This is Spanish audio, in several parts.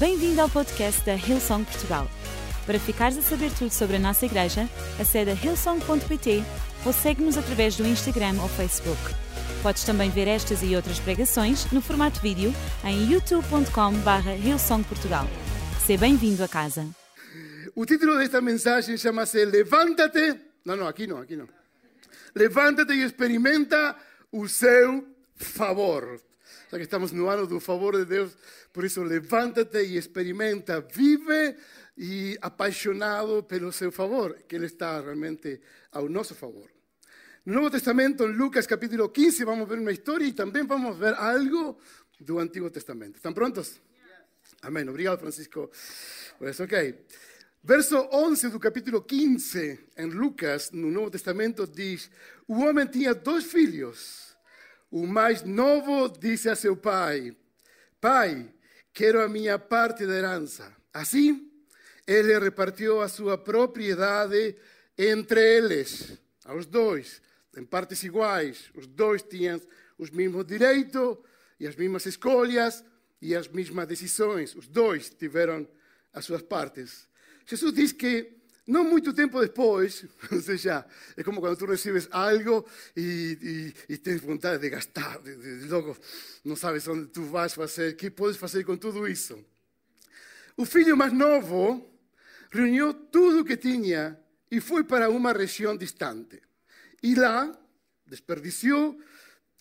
Bem-vindo ao podcast da Hillsong Portugal. Para ficares a saber tudo sobre a nossa igreja, acede a hillsong.pt ou segue-nos através do Instagram ou Facebook. Podes também ver estas e outras pregações no formato vídeo em youtube.com.br hillsongportugal. Seja bem-vindo a casa. O título desta mensagem chama-se Levántate. Não, não, aqui não, aqui não. Levántate e experimenta o seu favor. Já que estamos no ano do favor de Deus, por isso levántate e experimenta, vive e apaixonado pelo seu favor, que Ele está realmente ao nosso favor. No Novo Testamento, em Lucas capítulo 15, vamos ver uma história e também vamos ver algo do Antigo Testamento. ¿Estão prontos? Amém. Obrigado, Francisco. Pues, ok. Verso 11 do capítulo 15, em Lucas, no Novo Testamento, diz: O homem tinha dois filhos. O mais novo disse a seu pai: Pai, quero a minha parte da herança. Assim, ele repartiu a sua propriedade entre eles, aos dois, em partes iguais. Os dois tinham os mesmos direitos e as mesmas escolhas e as mesmas decisões. Os dois tiveram as suas partes. Jesus diz que não muito tempo depois, ou seja, é como quando tu recebes algo e, e, e tens vontade de gastar, de, de, logo não sabes onde tu vais fazer, o que podes fazer com tudo isso. O filho mais novo reuniu tudo o que tinha e foi para uma região distante. E lá desperdiciou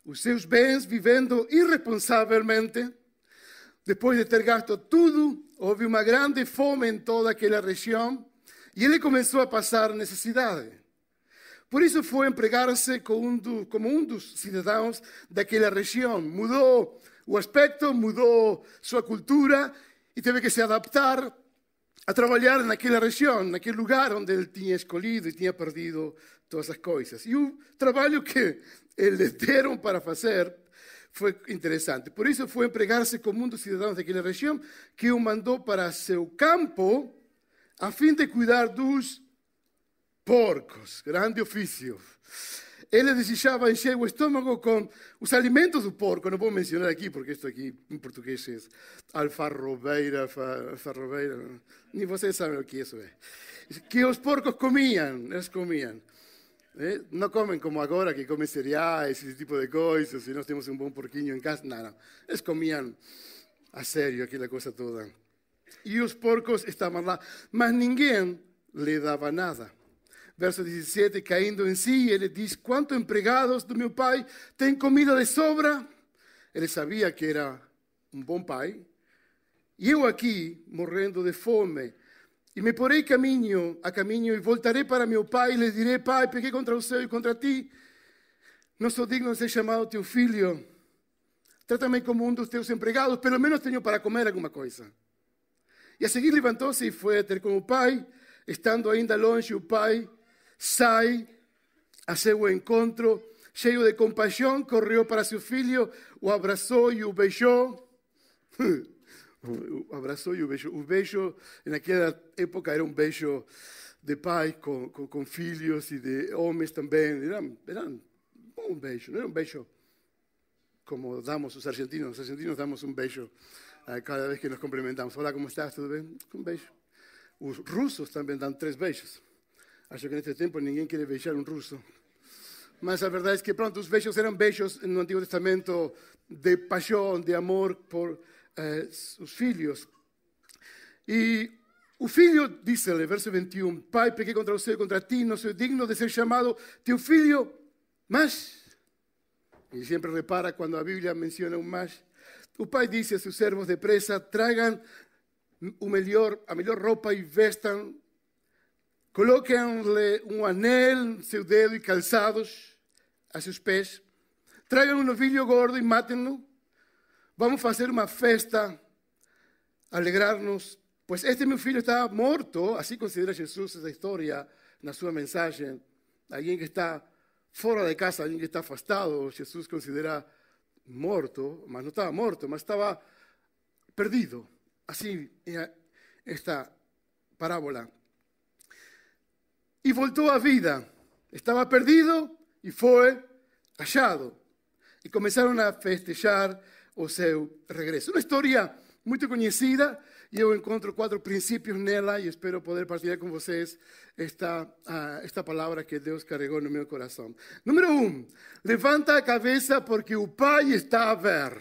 os seus bens vivendo irresponsavelmente. Depois de ter gasto tudo, houve uma grande fome em toda aquela região e ele começou a passar necessidade. Por isso foi empregar-se como um dos cidadãos daquela região. Mudou o aspecto, mudou sua cultura e teve que se adaptar a trabalhar naquela região, naquele lugar onde ele tinha escolhido e tinha perdido todas as coisas. E o trabalho que eles deram para fazer foi interessante. Por isso foi empregar-se como um dos cidadãos daquela região que o mandou para seu campo a fim de cuidar dos porcos. Grande ofício. Ele desejava encher o estômago com os alimentos do porco. Não vou mencionar aqui, porque isto aqui em português é alfarrobeira, alfarrobeira. Nem vocês sabem o que isso é. Que os porcos comiam, eles comiam. Eh? Não comem como agora, que comem cereais, esse tipo de coisas, e nós temos um bom porquinho em casa. Não, não. Eles comiam a sério aquela coisa toda. E os porcos estavam lá, mas ninguém lhe dava nada. Verso 17, caindo em si, ele diz: Quantos empregados do meu pai têm comida de sobra? Ele sabia que era um bom pai. E eu aqui, morrendo de fome, e me porei caminho, a caminho e voltarei para meu pai e lhe direi: Pai, pequei contra o céu e contra ti. Não sou digno de ser chamado teu filho. Trata-me como um dos teus empregados, pelo menos tenho para comer alguma coisa. E a seguir levantou-se e foi ter com o pai. Estando ainda longe, o pai sai a seu encontro, cheio de compaixão, correu para seu filho, o abraçou e o beijou. o abraçou e o beijou. O beijo, naquela época, era um beijo de pai com, com, com filhos e de homens também. Era, era um bom beijo, não era um beijo como damos os argentinos. Os argentinos damos um beijo cada vez que nos cumprimentamos. Olá, como estás? Tudo bem? Um beijo. Os russos também dão três beijos. Acho que neste tempo ninguém quer beijar um russo. Mas a verdade é que, pronto, os beijos eram beijos no Antigo Testamento de paixão, de amor por eh, os filhos. E o filho disse-lhe, verso 21, Pai, pequei contra céu e contra ti, não sou digno de ser chamado teu filho, mas... E sempre repara quando a Bíblia menciona um mas. O pai disse a seus servos depressa, tragam o melhor, a melhor roupa e vestam Coloquem-lhe um anel no seu dedo e calçados a seus pés. Tragam um novilho gordo e matem-no. Vamos fazer uma festa, alegrar-nos, pois este meu filho está morto. Assim considera Jesus essa história na sua mensagem. Alguém que está fora de casa, alguém que está afastado, Jesus considera morto, mas não estava morto, mas estava perdido. Assim esta parábola e voltou à vida. Estava perdido e foi achado. E começaram a festejar o seu regresso. Uma história muito conhecida e eu encontro quatro princípios nela e espero poder partilhar com vocês esta, uh, esta palavra que Deus carregou no meu coração. Número um, levanta a cabeça porque o Pai está a ver.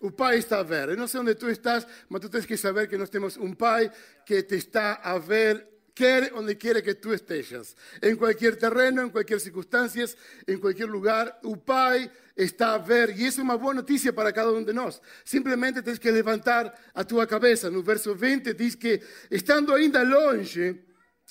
O Pai está a ver. Eu não sei onde tu estás, mas tu tens que saber que nós temos um Pai que te está a ver quer onde quiera que tú estejas, en cualquier terreno, en cualquier circunstancia, en cualquier lugar, o Pai está a ver, e isso é uma boa notícia para cada um de nós. Simplesmente tens que levantar a tua cabeça. No verso 20 diz que, estando ainda longe,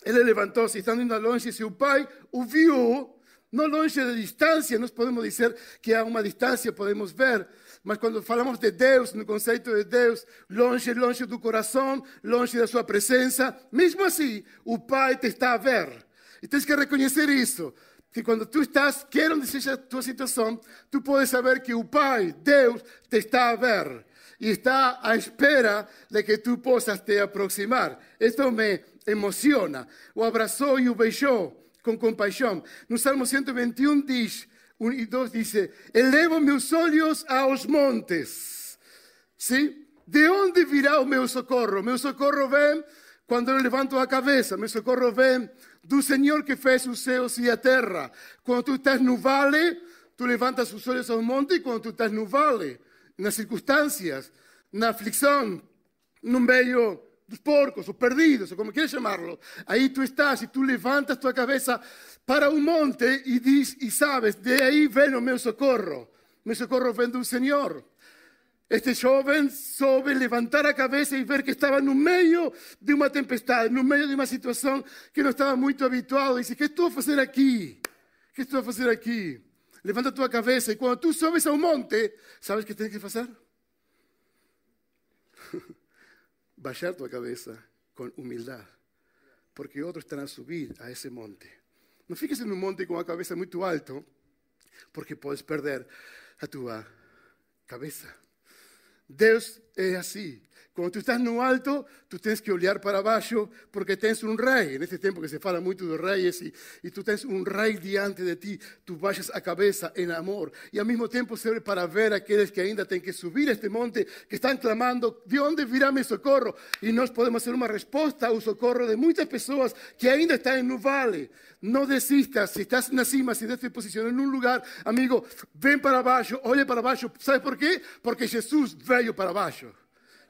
ele levantou-se, estando ainda longe, seu pai o viu, não longe da distância, nós podemos dizer que há uma distância, podemos ver, mas quando falamos de Deus, no conceito de Deus, longe, longe do coração, longe da sua presença, mesmo assim, o Pai te está a ver. E tens que reconhecer isso. Que quando tu estás, quer onde seja a tua situação, tu podes saber que o Pai, Deus, te está a ver. E está à espera de que tu possas te aproximar. Isso me emociona. O abraçou e o beijou com compaixão. No Salmo 121 diz: 1 e 2 dice, elevo meus olhos aos montes. ¿Sí? De onde virá o meu socorro? Meu socorro vem quando eu levanto a cabeça. Meu socorro vem do Senhor que fez os céus e a terra. Quando tu estás no vale, tu levantas os olhos ao monte. E quando tu estás no vale, nas circunstâncias, na aflição, no meio dos porcos, os perdidos, ou como quieras chamarlo, aí tu estás e tu levantas tua cabeça para un monte y, dices, y sabes, de ahí ven o meu socorro. Meu socorro vem do Senhor. Este jovem soube levantar a cabeça e ver que estava no meio de uma tempestade, no meio de uma situação que não estava muito habituado. E disse: Que estou a fazer aqui? Que estou a fazer aqui? Levanta a tua cabeça e quando tu sobes ao monte, sabes o que tens que fazer? Baixar tua cabeça com humildade, porque outros estão a subir a esse monte. No fiques en un monte con a cabeza muy alto, porque puedes perder a tu cabeza. Deus é assim. Quando tu estás no alto, tu tens que olhar para baixo porque tens um rei. Neste tempo que se fala muito dos reis e, e tu tens um rei diante de ti, tu baixas a cabeça em amor. E ao mesmo tempo serve para ver aqueles que ainda têm que subir este monte, que estão clamando, de onde virá meu socorro? E nós podemos ser uma resposta ao socorro de muitas pessoas que ainda estão no vale. Não desistas, se estás na cima, se te posicionas num lugar, amigo, vem para baixo, olha para baixo. Sabe por quê? Porque Jesus veio para baixo.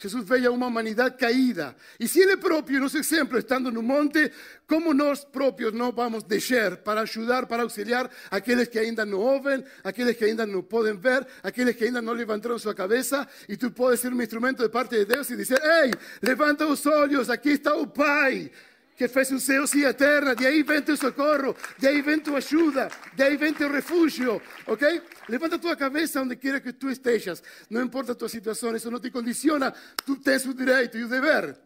Jesus veio a uma humanidade caída. E se Ele próprio, nosso exemplo, estando no monte, como nós próprios não vamos deixar para ajudar, para auxiliar aqueles que ainda não ouvem, aqueles que ainda não podem ver, aqueles que ainda não levantaram sua cabeça, e tu podes ser um instrumento de parte de Deus e dizer: Ei, levanta os olhos, aqui está o Pai que fez os céus e a terra, de aí vem teu socorro, de aí vem tua ajuda, de aí vem teu refúgio, ok? Levanta tua cabeça onde quer que tu estejas, não importa a tua situação, isso não te condiciona, tu tens o direito e o dever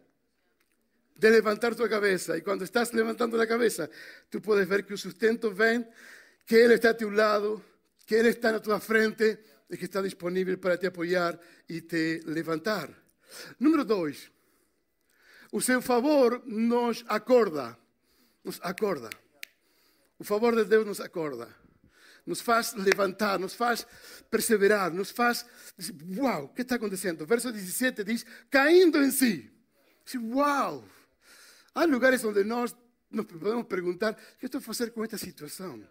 de levantar tua cabeça, e quando estás levantando a cabeça, tu podes ver que o sustento vem, que Ele está a teu lado, que Ele está na tua frente e que está disponível para te apoiar e te levantar. Número dois, o seu favor nos acorda, nos acorda. O favor de Deus nos acorda. Nos faz levantar, nos faz perseverar, nos faz dizer, uau, o que está acontecendo? Verso 17 diz, caindo em si. Diz, uau. Há lugares onde nós nos podemos perguntar, o que estou a fazer com esta situação?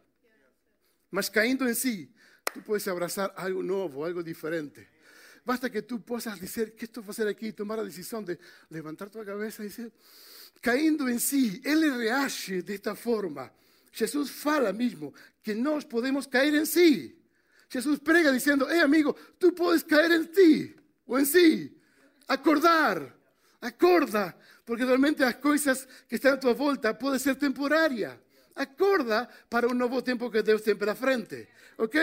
Mas caindo em si, tu podes abraçar algo novo, algo diferente. Basta que tú puedas decir, ¿qué estoy hacer aquí? Tomar la decisión de levantar tu cabeza y decir, cayendo en sí, Él reage de esta forma. Jesús fala mismo que nos podemos caer en sí. Jesús prega diciendo, hey amigo, tú puedes caer en ti o en sí. Acordar, acorda, porque realmente las cosas que están a tu vuelta pueden ser temporarias. Acorda para un nuevo tiempo que Dios tiene para frente. ¿Ok?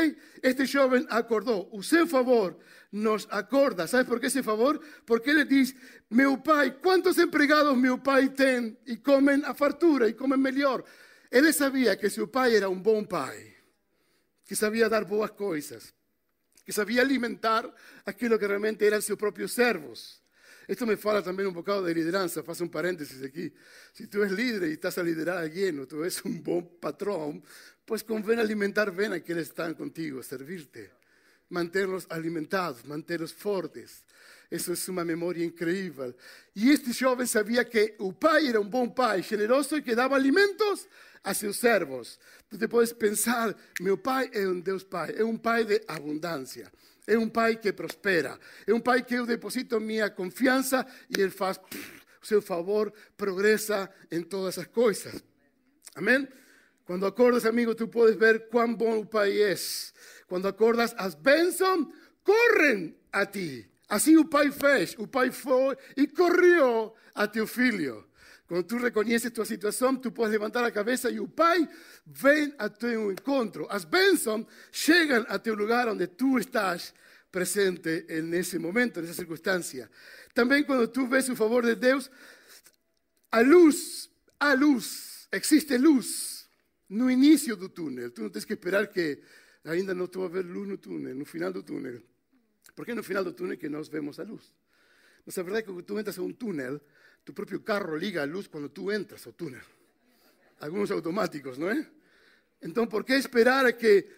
Este joven acordó. O seu favor nos acorda. ¿Sabes por qué ese favor? Porque ele diz: Meu pai, quantos empregados meu pai tem e comem a fartura e comem melhor? Ele sabia que seu pai era um bom pai, que sabia dar boas coisas, que sabia alimentar aquilo que realmente eram seus próprios servos. Esto me fala también un bocado de lideranza, faço un paréntesis aquí. Si tú eres líder y estás a liderar a alguien o tú eres un buen patrón, pues conviene alimentar bien a quienes están contigo, servirte. manterlos alimentados, manterlos fortes. Isso é uma memória incrível. E este jovem sabia que o pai era um bom pai, generoso e que dava alimentos a seus servos. Tu te podes pensar, meu pai é um Deus pai, é um pai de abundância. É um pai que prospera. É um pai que eu deposito minha confiança e ele faz o seu favor, progressa em todas as coisas. Amém? Quando acordas, amigo, tu podes ver quão bom o pai é. Quando acordas, as bênçãos correm a ti. Assim o pai fez. O pai foi e correu a teu filho. Quando tu reconheces tua situação, tu podes levantar a cabeça e o Pai vem a teu encontro. As bênçãos chegam a teu lugar onde tu estás presente nesse momento, nessa circunstância. Também quando tu vês o favor de Deus, a luz, a luz, existe luz no início do túnel. Tu não tens que esperar que ainda não estou a ver luz no túnel, no final do túnel. Porque é no final do túnel que nós vemos a luz. Mas a verdade é que quando tu entras em um túnel, tu propio carro liga a luz cuando tú entras ao túnel. Algunos automáticos, ¿no es? Entonces, por qué esperar a que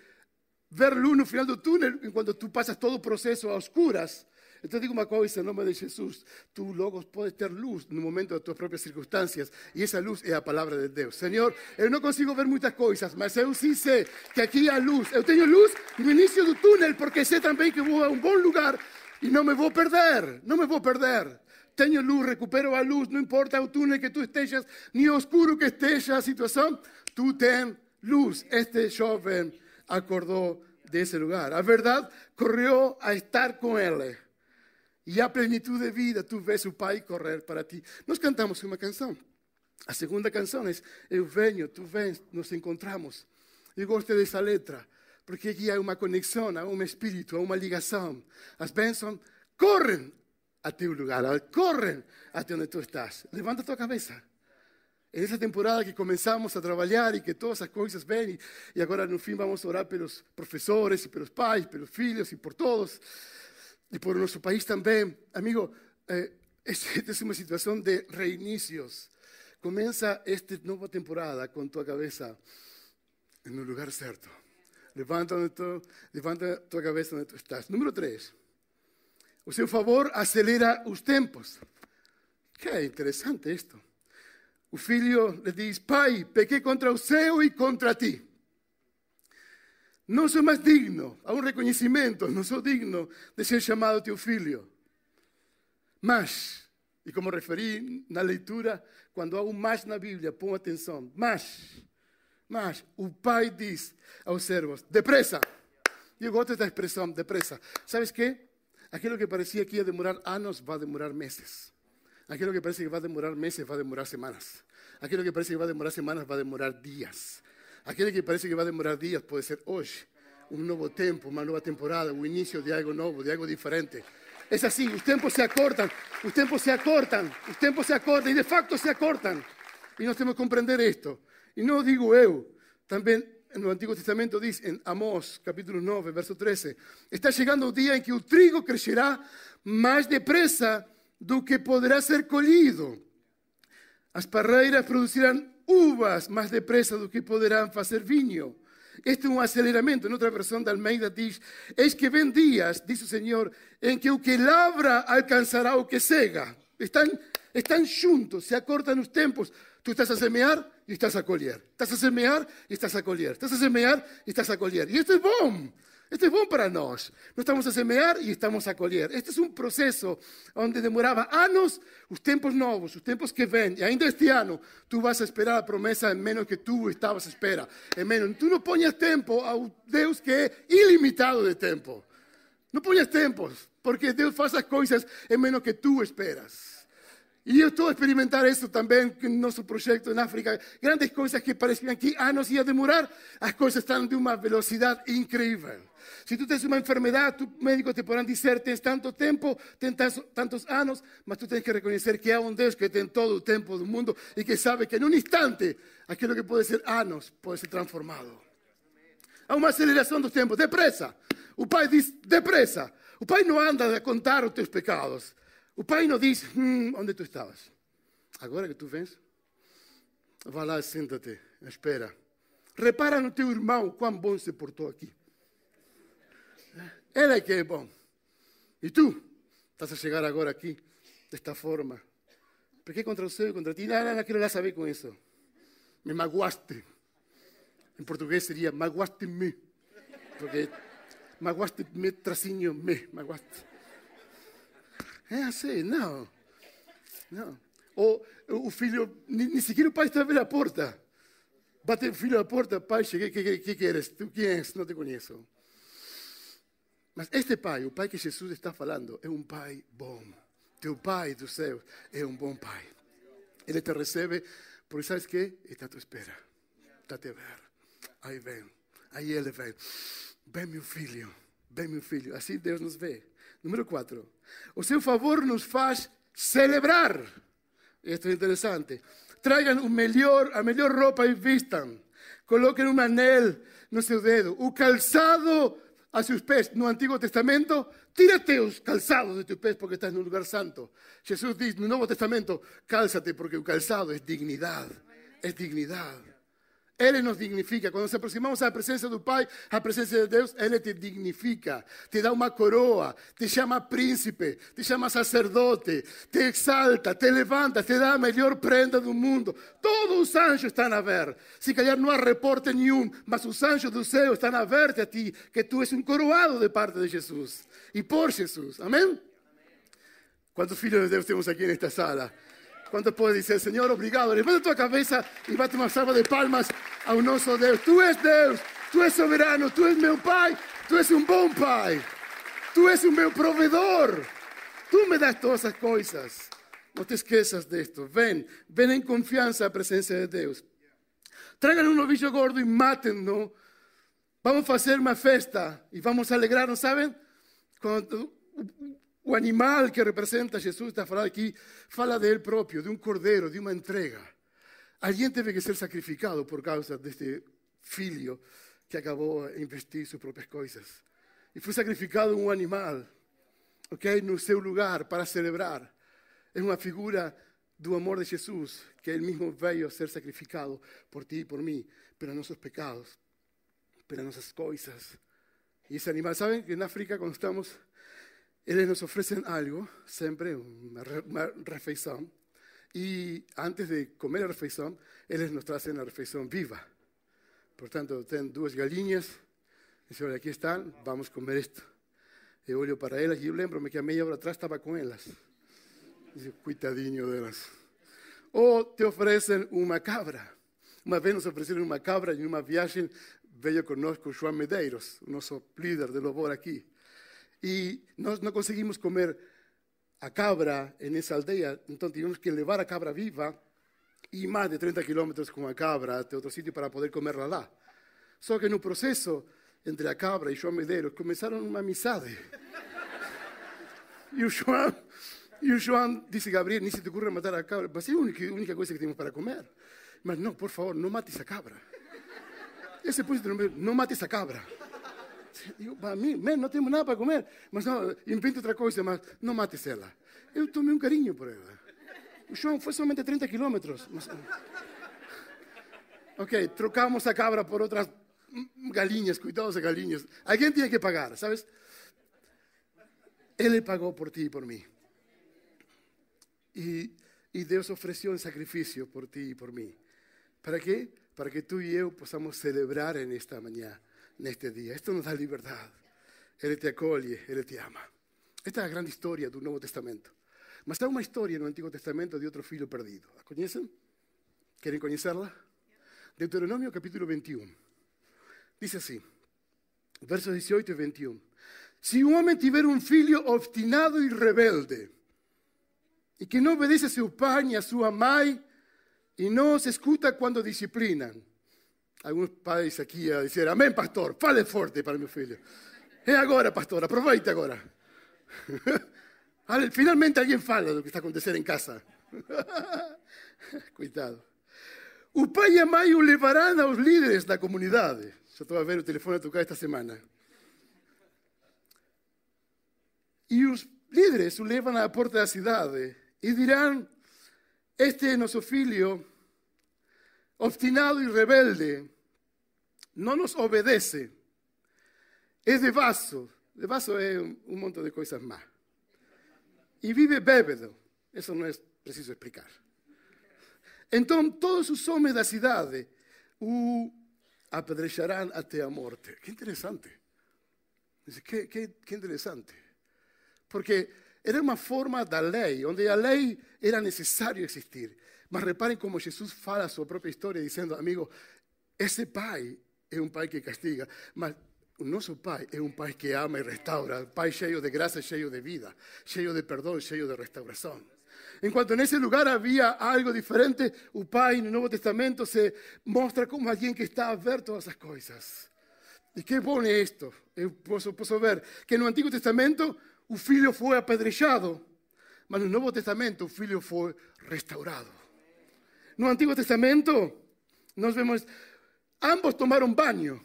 ver luz no final del túnel cuando tú pasas todo o proceso a oscuras? Entonces digo uma coisa em nome de Jesus, tu logo pode ter luz no momento de tus propias circunstancias e essa luz é a palavra de Deus. Senhor, eu não consigo ver muitas coisas, mas eu sim sei que aqui há luz. Eu tenho luz no início do túnel porque sei também que vou a um bom lugar e não me vou perder, não me vou perder. Tenho luz, recupero a luz, não importa o túnel que tu estejas, nem oscuro que esteja a situação, tu tens luz. Este jovem acordou desse lugar. A verdade correu a estar com ele. E a plenitude de vida, tu vês o Pai correr para ti. Nós cantamos uma canção. A segunda canção é Eu venho, tu vens, nos encontramos. Eu gosto dessa letra, porque aqui há uma conexão, há um espírito, há uma ligação. As bênçãos correm a tu lugar, corren hasta donde tú estás. Levanta tu cabeza. En esa temporada que comenzamos a trabajar y que todas esas cosas ven y, ahora en fin vamos a orar por los profesores y por los padres, por los hijos y por todos y por nuestro país también. Amigo, eh, esta es una situación de reinicios. Comienza esta nueva temporada con tu cabeza en un lugar cierto. Levanta, tu, levanta tu cabeza donde tú estás. Número tres. O seu favor acelera os tempos. Que é interessante isto. O filho lhe diz: Pai, pequei contra o céu e contra ti. Não sou mais digno, há um reconhecimento, não sou digno de ser chamado teu filho. Mas, e como referi na leitura, quando há um mas na Bíblia, põe atenção, mas, mas, o pai diz aos servos: depressa. E eu gosto dessa expressão, depressa. Sabes que? Aquello que parecía que iba a demorar años va a demorar meses. Aquello que parece que va a demorar meses va a demorar semanas. Aquello que parece que va a demorar semanas va a demorar días. Aquello que parece que va a demorar días puede ser hoy, un nuevo tiempo, una nueva temporada, un inicio de algo nuevo, de algo diferente. Es así, los tiempos se acortan, los tiempos se acortan, los tiempos se acortan y de facto se acortan. Y nos tenemos que comprender esto. Y no digo yo, también no Antiguo Testamento dice en Amós capítulo 9, verso 13, está llegando el día en que el trigo crecerá más depresa do que podrá ser colhido. As parreiras producirán uvas más depresa do que poderán fazer vinho. Este é um aceleramento. Em outra versão da Almeida diz: Eis que vem dias, diz o Senhor, em que o que lavra alcançará o que cega. Estão, estão juntos, se acortam os tempos. Tu estás a semear y estás a colher. Estás a semear y estás a colher. Estás a semear y estás a colher. Y esto es bom. Esto es bom para nós. Nós estamos a semear e estamos a colher. Este é um processo onde demorava anos os tempos novos, os tempos que vêm. E ainda este ano, tu vas a esperar a promessa em menos que tu estavas a espera. Em menos. Tu não ponhas tempo ao Deus que é ilimitado de tempo. Não ponhas tempos, porque Deus faz as coisas em menos que tu esperas. E eu estou a experimentar isso também no nosso projeto em África. Grandes coisas que pareciam que anos ia demorar, as coisas estão de uma velocidade incrível. Se tu tens uma enfermidade, o médico te poderá dizer: tens tanto tempo, tens tantos anos, mas tu tens que reconhecer que há um Deus que tem todo o tempo do mundo e que sabe que em um instante aquilo que pode ser anos pode ser transformado. Há uma aceleração dos tempos, depressa. O pai diz: depressa. O pai não anda a contar os teus pecados. O pai não diz, hum, onde tu estavas? Agora que tu vens, vá lá, senta-te, espera. Repara no teu irmão, quão bom se portou aqui. Ele é que é bom. E tu estás a chegar agora aqui desta forma. Por que contra o seu e contra ti? Não, não, não quero lá saber com isso. Me magoaste. Em português seria magoaste-me. Porque magoaste-me, tracinho, me, magoaste. É assim, não. Não. Ou o filho, nem, sequer o pai está a ver a porta. Bate o filho à porta, pai, cheguei, que, que, que queres? Tu quem és? Não te conheço. Mas este pai, o pai que Jesus está falando, é um pai bom. Teu pai do céu é um bom pai. Ele te recebe, porque sabes que? Está à tua espera. Está a te ver. Aí vem. Aí ele vem. Vem, meu filho. Vem, meu filho. Assim Deus nos vê. Número 4. O seu favor nos faz celebrar. Isto é interessante. Tragam o melhor, a melhor roupa e vistam. Coloquem um anel no seu dedo. O calçado a seus pés no Antigo Testamento, tírate os calçados de tus pés porque estás no lugar santo. Jesus diz no Novo Testamento, cálzate porque o calçado é dignidade. É dignidade. Ele nos dignifica. Quando nos aproximamos à presença do Pai, à presença de Deus, Ele te dignifica, te dá uma coroa, te chama príncipe, te chama sacerdote, te exalta, te levanta, te dá a melhor prenda do mundo. Todos os anjos estão a ver. Se calhar não há reporte nenhum, mas os anjos do céu estão a ver a ti, que tu és um coroado de parte de Jesus e por Jesus. Amém? Quantos filhos de Deus temos aqui nesta sala? ¿Cuántos puede decir, Señor, obrigado? Levanta tu cabeza y bate una salva de palmas a un oso Dios. Tú eres Dios, tú eres soberano, tú eres mi Pai, tú eres un buen Pai, tú eres un meu proveedor. Tú me das todas esas cosas. No te esqueças de esto. Ven, ven en confianza a presencia de Dios. Traigan un novillo gordo y mátenlo. Vamos a hacer una fiesta y vamos a alegrarnos, ¿saben? Cuando o animal que representa Jesus está falando aqui, fala de ele próprio, de um cordeiro, de uma entrega. Alguém teve que ser sacrificado por causa deste filho que acabou de investir suas próprias coisas. E foi sacrificado um animal, ok, no seu lugar para celebrar. É uma figura do amor de Jesus, que ele mesmo veio a ser sacrificado por ti e por mim, pelos nossos pecados, pelas nossas coisas. E esse animal, sabem que na África, quando estamos Eles nos oferecem algo, sempre uma re, E antes de comer a refeição, eles nos trazem a refeição viva. Portanto, tem duas galinhas. gallinas, dizem: Olha, aqui estão. vamos comer isto. Eu olho para elas e lembro-me que a meia hora atrás estava com elas. Dizem, cuidadinho delas. Ou te oferecem uma cabra. Uma vez nos ofereceram uma cabra em uma viagem, veio conosco o João Medeiros, o nosso líder de louvor aqui. Y no, no conseguimos comer a cabra en esa aldea, entonces tuvimos que llevar a cabra viva y más de 30 kilómetros con a cabra a otro sitio para poder comerla lá. Só que no proceso entre a cabra e João Medeiros começaram uma amizade. E o João, e o João disse, Gabriel, nem se te ocurra matar a cabra, é a única, única coisa que temos para comer. Mas não, por favor, não mates a cabra. Esse pôs não mates a cabra. Digo, para mim, man, não temos nada para comer. Mas não, inventa outra coisa, mas não mates ela. Eu tomei um carinho por ela. O chão foi somente 30 quilômetros. Mas... Ok, trocamos a cabra por outras galinhas, cuidados de galinhas. Alguém tinha que pagar, sabes? Ele pagou por ti e por mim. E, e Deus ofereceu um sacrifício por ti e por mim. Para quê? Para que tu e eu possamos celebrar nesta manhã neste dia. Isto nos dá liberdade. Ele te acolhe, Ele te ama. Esta é a grande história do Novo Testamento. Mas há uma história no Antigo Testamento de outro filho perdido. A conhecem? Querem conhecerla? Deuteronômio capítulo 21. Diz assim, versos 18 e 21. Se um homem tiver um filho obstinado e rebelde, e que não obedece a seu pai nem a sua mãe, e não se escuta quando disciplinam, alguns pais aqui a dizer: Amém, pastor, fale forte para meu filho. É agora, pastor, aproveite agora. Finalmente alguém fala do que está acontecendo em casa. Cuidado. O pai e a mãe o levarão aos líderes da comunidade. Já a ver o telefone a tocar esta semana. E os líderes o levam à porta da cidade e dirão: Este é nosso filho, obstinado e rebelde, no nos obedece, es de vaso De vaso um, um monte de coisas más. E vive bêbado. Isso não é preciso explicar. Então, todos os homens da cidade o apedrejarão até a morte. Que interessante. Que, que, que interessante. Porque era uma forma da lei, onde a lei era necessário existir. Mas reparem como Jesus fala a sua própria história, dizendo, amigo, esse pai é um pai que castiga, mas o nosso pai é um pai que ama e restaura, pai cheio de graça, cheio de vida, cheio de perdão, cheio de restauração. Enquanto nesse lugar havia algo diferente, o Pai no Novo Testamento se mostra como alguém que está a ver todas as coisas. E que bom é isto. Eu posso ver que no Antigo Testamento o filho foi apedrejado, mas no Novo Testamento o filho foi restaurado. No Antigo Testamento nós vemos ambos tomaram banho.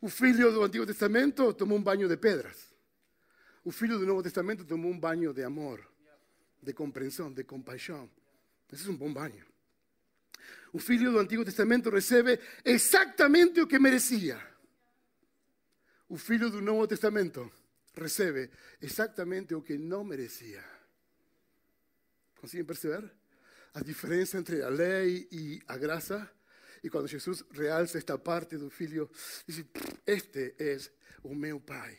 O filho do Antigo Testamento tomou um banho de pedras. O filho do Novo Testamento tomou um banho de amor, de compreensão, de compaixão. Esse é um bom banho. O filho do Antigo Testamento recebe exatamente o que merecia. O filho do Novo Testamento recebe exatamente o que não merecia. Conseguem perceber? A diferença entre a lei e a graça? E quando Jesus realça esta parte do filho, diz: Este é o meu pai.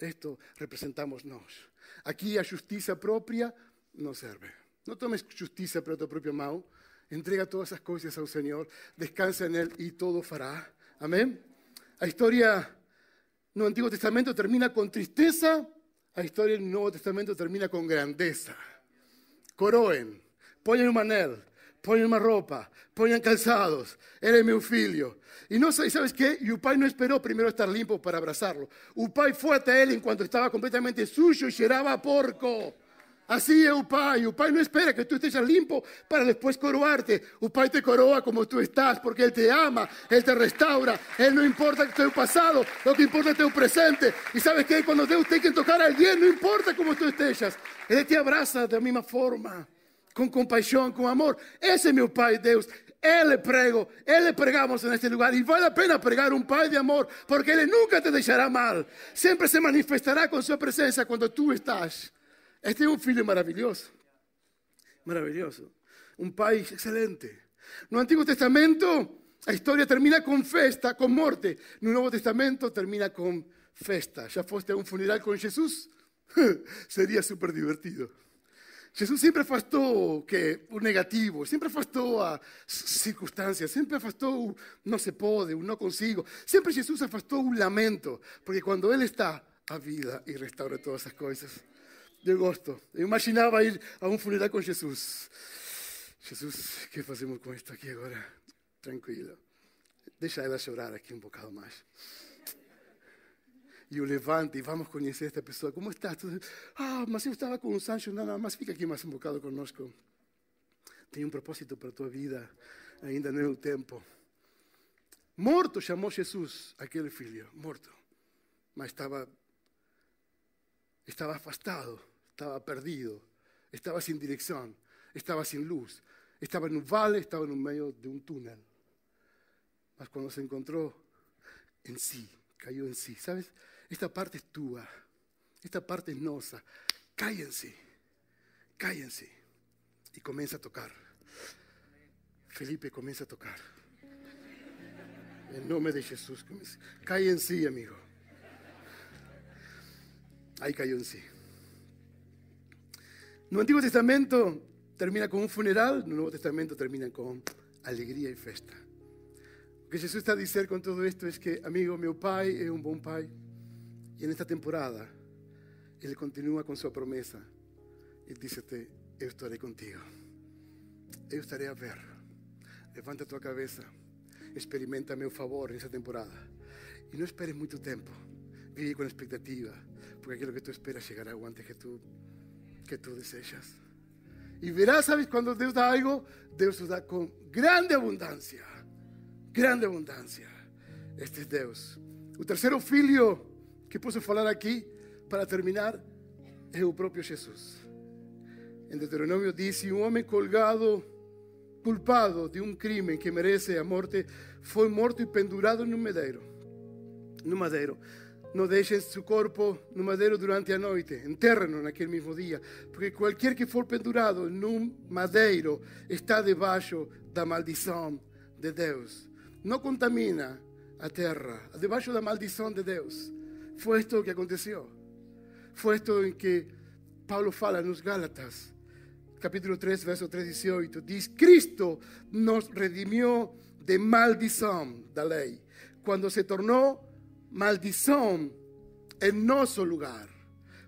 Esto representamos nós. Aqui a justiça própria não serve. Não tomes justiça para tua própria mão. Entrega todas as coisas ao Senhor. Descansa nele e todo fará. Amém? A história no Antigo Testamento termina com tristeza. A história no Novo Testamento termina com grandeza. Coroen. Ponham um anel ponham uma roupa, ponham calçados, ele é meu filho. E não sabes que? E o pai não esperou primeiro estar limpo para abraçá-lo. O pai foi até ele enquanto estava completamente sujo e cheirava porco. Assim é o pai. O pai não espera que tu estejas limpo para depois coroar-te. O pai te coroa como tu estás, porque ele te ama, ele te restaura. Ele não importa o teu passado, o que importa o teu presente. E sabes que quando Deus tem que tocar a alguém, não importa como tu estejas, ele te abraça da mesma forma com compaixão, com amor. Esse é meu Pai Deus. Ele prego, Ele pregamos neste lugar. E vale a pena pregar um Pai de amor, porque Ele nunca te deixará mal. Sempre se manifestará com Sua presença quando tu estás. Este é um filho maravilhoso. Maravilhoso. Um Pai excelente. No Antigo Testamento, a história termina com festa, com morte. No Novo Testamento, termina com festa. Já foste a um funeral com Jesus? Seria super divertido. Jesús siempre afastou que o negativo, sempre afastou as circunstâncias, sempre afastou não se pode, o não consigo. Sempre Jesus afastou o lamento, porque quando Ele está, a vida e restaura todas as coisas. Eu gosto. Eu imaginava ir a um funeral com Jesus. Jesus, o que fazemos com isto aqui agora? Tranquilo. Deixa ela chorar aqui um bocado mais e o levante e vamos conhecer esta pessoa. Como está? Ah, mas eu estava com o Sancho, nada mais fica aqui mais um bocado conosco. Tem um propósito para a tua vida, ainda não é o tempo. Morto chamou Jesus aquele filho, morto. Mas estava, estava afastado, estava perdido, estava sem direção, estava sem luz, estava no vale, estava no meio de um túnel. Mas quando se encontrou em si, caiu em si, ¿sabes? Esta parte es tuya, esta parte es nosa. Cállense, cállense. Y comienza a tocar. Felipe comienza a tocar. En nombre de Jesús. Cállense, amigo. Ahí cayó en sí. No Antiguo Testamento termina con un funeral, no Nuevo Testamento termina con alegría y festa. Lo que Jesús está a decir con todo esto es que, amigo, mi pai es un buen pai. Y en esta temporada, Él continúa con su promesa. Y dice, yo estaré contigo. Yo estaré a ver. Levanta tu cabeza. Experimenta mi favor en esta temporada. Y no esperes mucho tiempo. Vive con expectativa. Porque aquello que tú esperas llegará antes que tú, que tú deseas. Y verás, ¿sabes? Cuando Dios da algo, Dios lo da con grande abundancia. Grande abundancia. Este es Dios. El tercero filho que posso falar aqui para terminar é o próprio Jesus. Em Deuteronômio diz: se um homem colgado, culpado de um crime que merece a morte, foi morto e pendurado no medeiro. no madeiro. Não deixem seu corpo no madeiro durante a noite, enterram-no naquele mesmo dia, porque qualquer que for pendurado num madeiro está debaixo da maldição de Deus. Não contamina a terra, debaixo da maldição de Deus. Foi isto que aconteceu. Foi isto em que Paulo fala nos Gálatas, capítulo 3, verso 3, 18. Diz: Cristo nos redimió de maldição da lei, quando se tornou maldição em nosso lugar.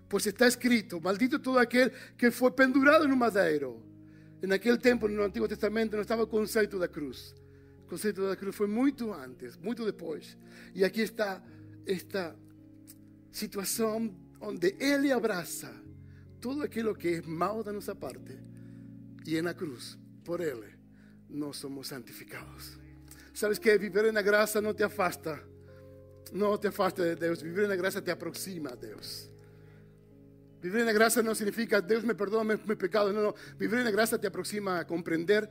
Pois está escrito: Maldito todo aquele que foi pendurado no madeiro. Naquele tempo, no Antigo Testamento, não estava o conceito da cruz. O conceito da cruz foi muito antes, muito depois. E aqui está esta situação onde Ele abraça tudo aquilo que é mal da nossa parte. E na cruz, por Ele, nós somos santificados. Sabes que viver na graça não te afasta não te afasta de Deus. Viver na graça te aproxima a Deus. Viver na graça não significa Deus me perdoa meu, meu pecado. Não, não. Viver na graça te aproxima a compreender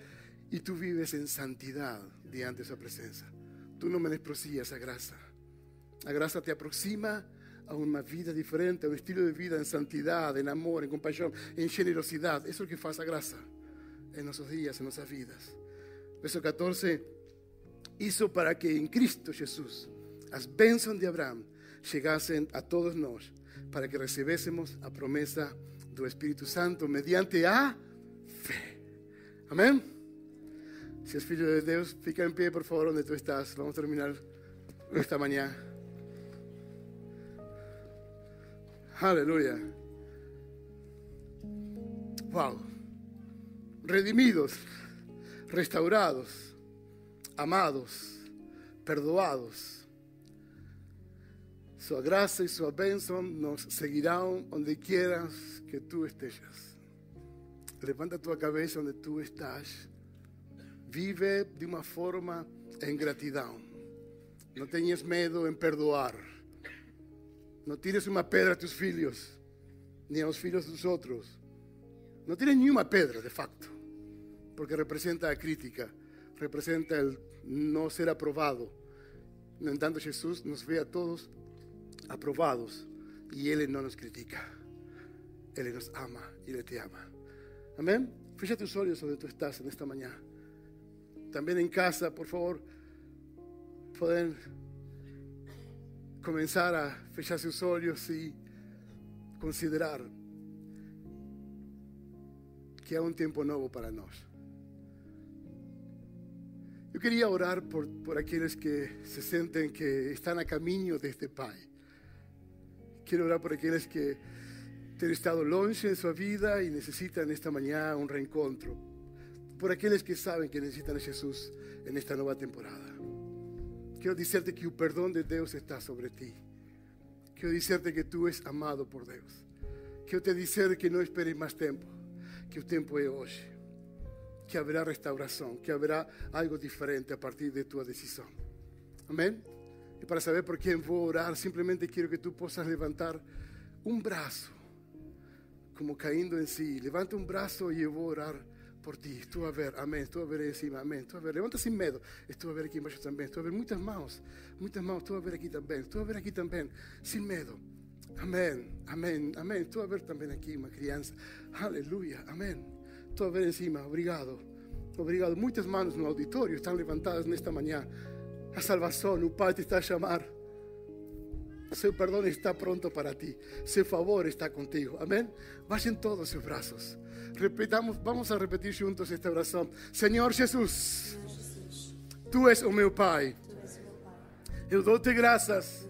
e tu vives em santidade diante de sua presença. Tu não menosprecias a graça. A graça te aproxima a uma vida diferente, a um estilo de vida em santidade, em amor, em compaixão, em generosidade. Isso é o que faz a graça em nossos dias, em nossas vidas. Verso 14. Hizo para que em Cristo Jesus as bênçãos de Abraão chegassem a todos nós, para que recebêssemos a promessa do Espírito Santo mediante a fé. Amém? Se és filho de Deus, fica em pé, por favor, onde tu estás. Vamos terminar esta manhã. Aleluia. Wow. Redimidos, restaurados, amados, perdoados sua graça e sua bênção nos seguirão onde quieras que tu estejas. Levanta tua cabeça onde tu estás. Vive de uma forma em gratidão. Não tenhas medo em perdoar. Não tires uma pedra a teus filhos, nem aos filhos dos outros. Não tires nenhuma pedra, de facto, porque representa a crítica, representa el não ser aprovado. No entanto, Jesus nos vê a todos aprobados y Él no nos critica. Él nos ama y Él te ama. Amén. Fíjate tus ojos donde tú estás en esta mañana. También en casa, por favor, pueden comenzar a fechar sus ojos y considerar que hay un tiempo nuevo para nosotros. Yo quería orar por, por aquellos que se sienten que están a camino de este Pai. Quiero orar por aquellos que han estado longe en su vida y necesitan esta mañana un reencontro. Por aquellos que saben que necesitan a Jesús en esta nueva temporada. Quiero decirte que el perdón de Dios está sobre ti. Quiero decirte que tú eres amado por Dios. Quiero te decir que no esperes más tiempo, que el tiempo es hoy. Que habrá restauración, que habrá algo diferente a partir de tu decisión. Amén. Y para saber por quién voy a orar, simplemente quiero que tú puedas levantar un brazo, como cayendo en sí. Levanta un brazo y yo voy a orar por ti. Estou a ver, amém. Estou a ver encima, em cima, amém. Estou a ver, levanta sem medo. Estou a ver aqui embaixo também. Estou a ver muitas mãos, muitas mãos. Estou a ver aqui também. Estou a ver aqui também, sem medo. Amém, amém, amém. Estou a ver também aqui uma criança. Aleluia, amém. Estou a ver em cima, obrigado. Obrigado. Muitas mãos no auditório estão levantadas nesta manhã. A salvação, o Pai te está a chamar. Seu perdão está pronto para ti. Seu favor está contigo. Amém? Baixem todos os braços. Repitamos, vamos a repetir juntos esta oração. Senhor Jesus, Tu és o meu Pai. Eu dou-te graças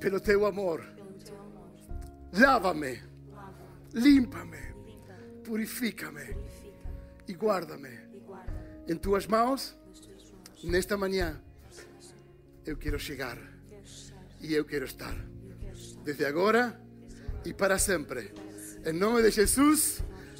pelo teu amor. Lava-me, limpa-me, purifica-me e guarda-me. Em tuas mãos, nesta manhã eu quero chegar e eu quero estar. Desde agora e para sempre. Em nome de Jesus.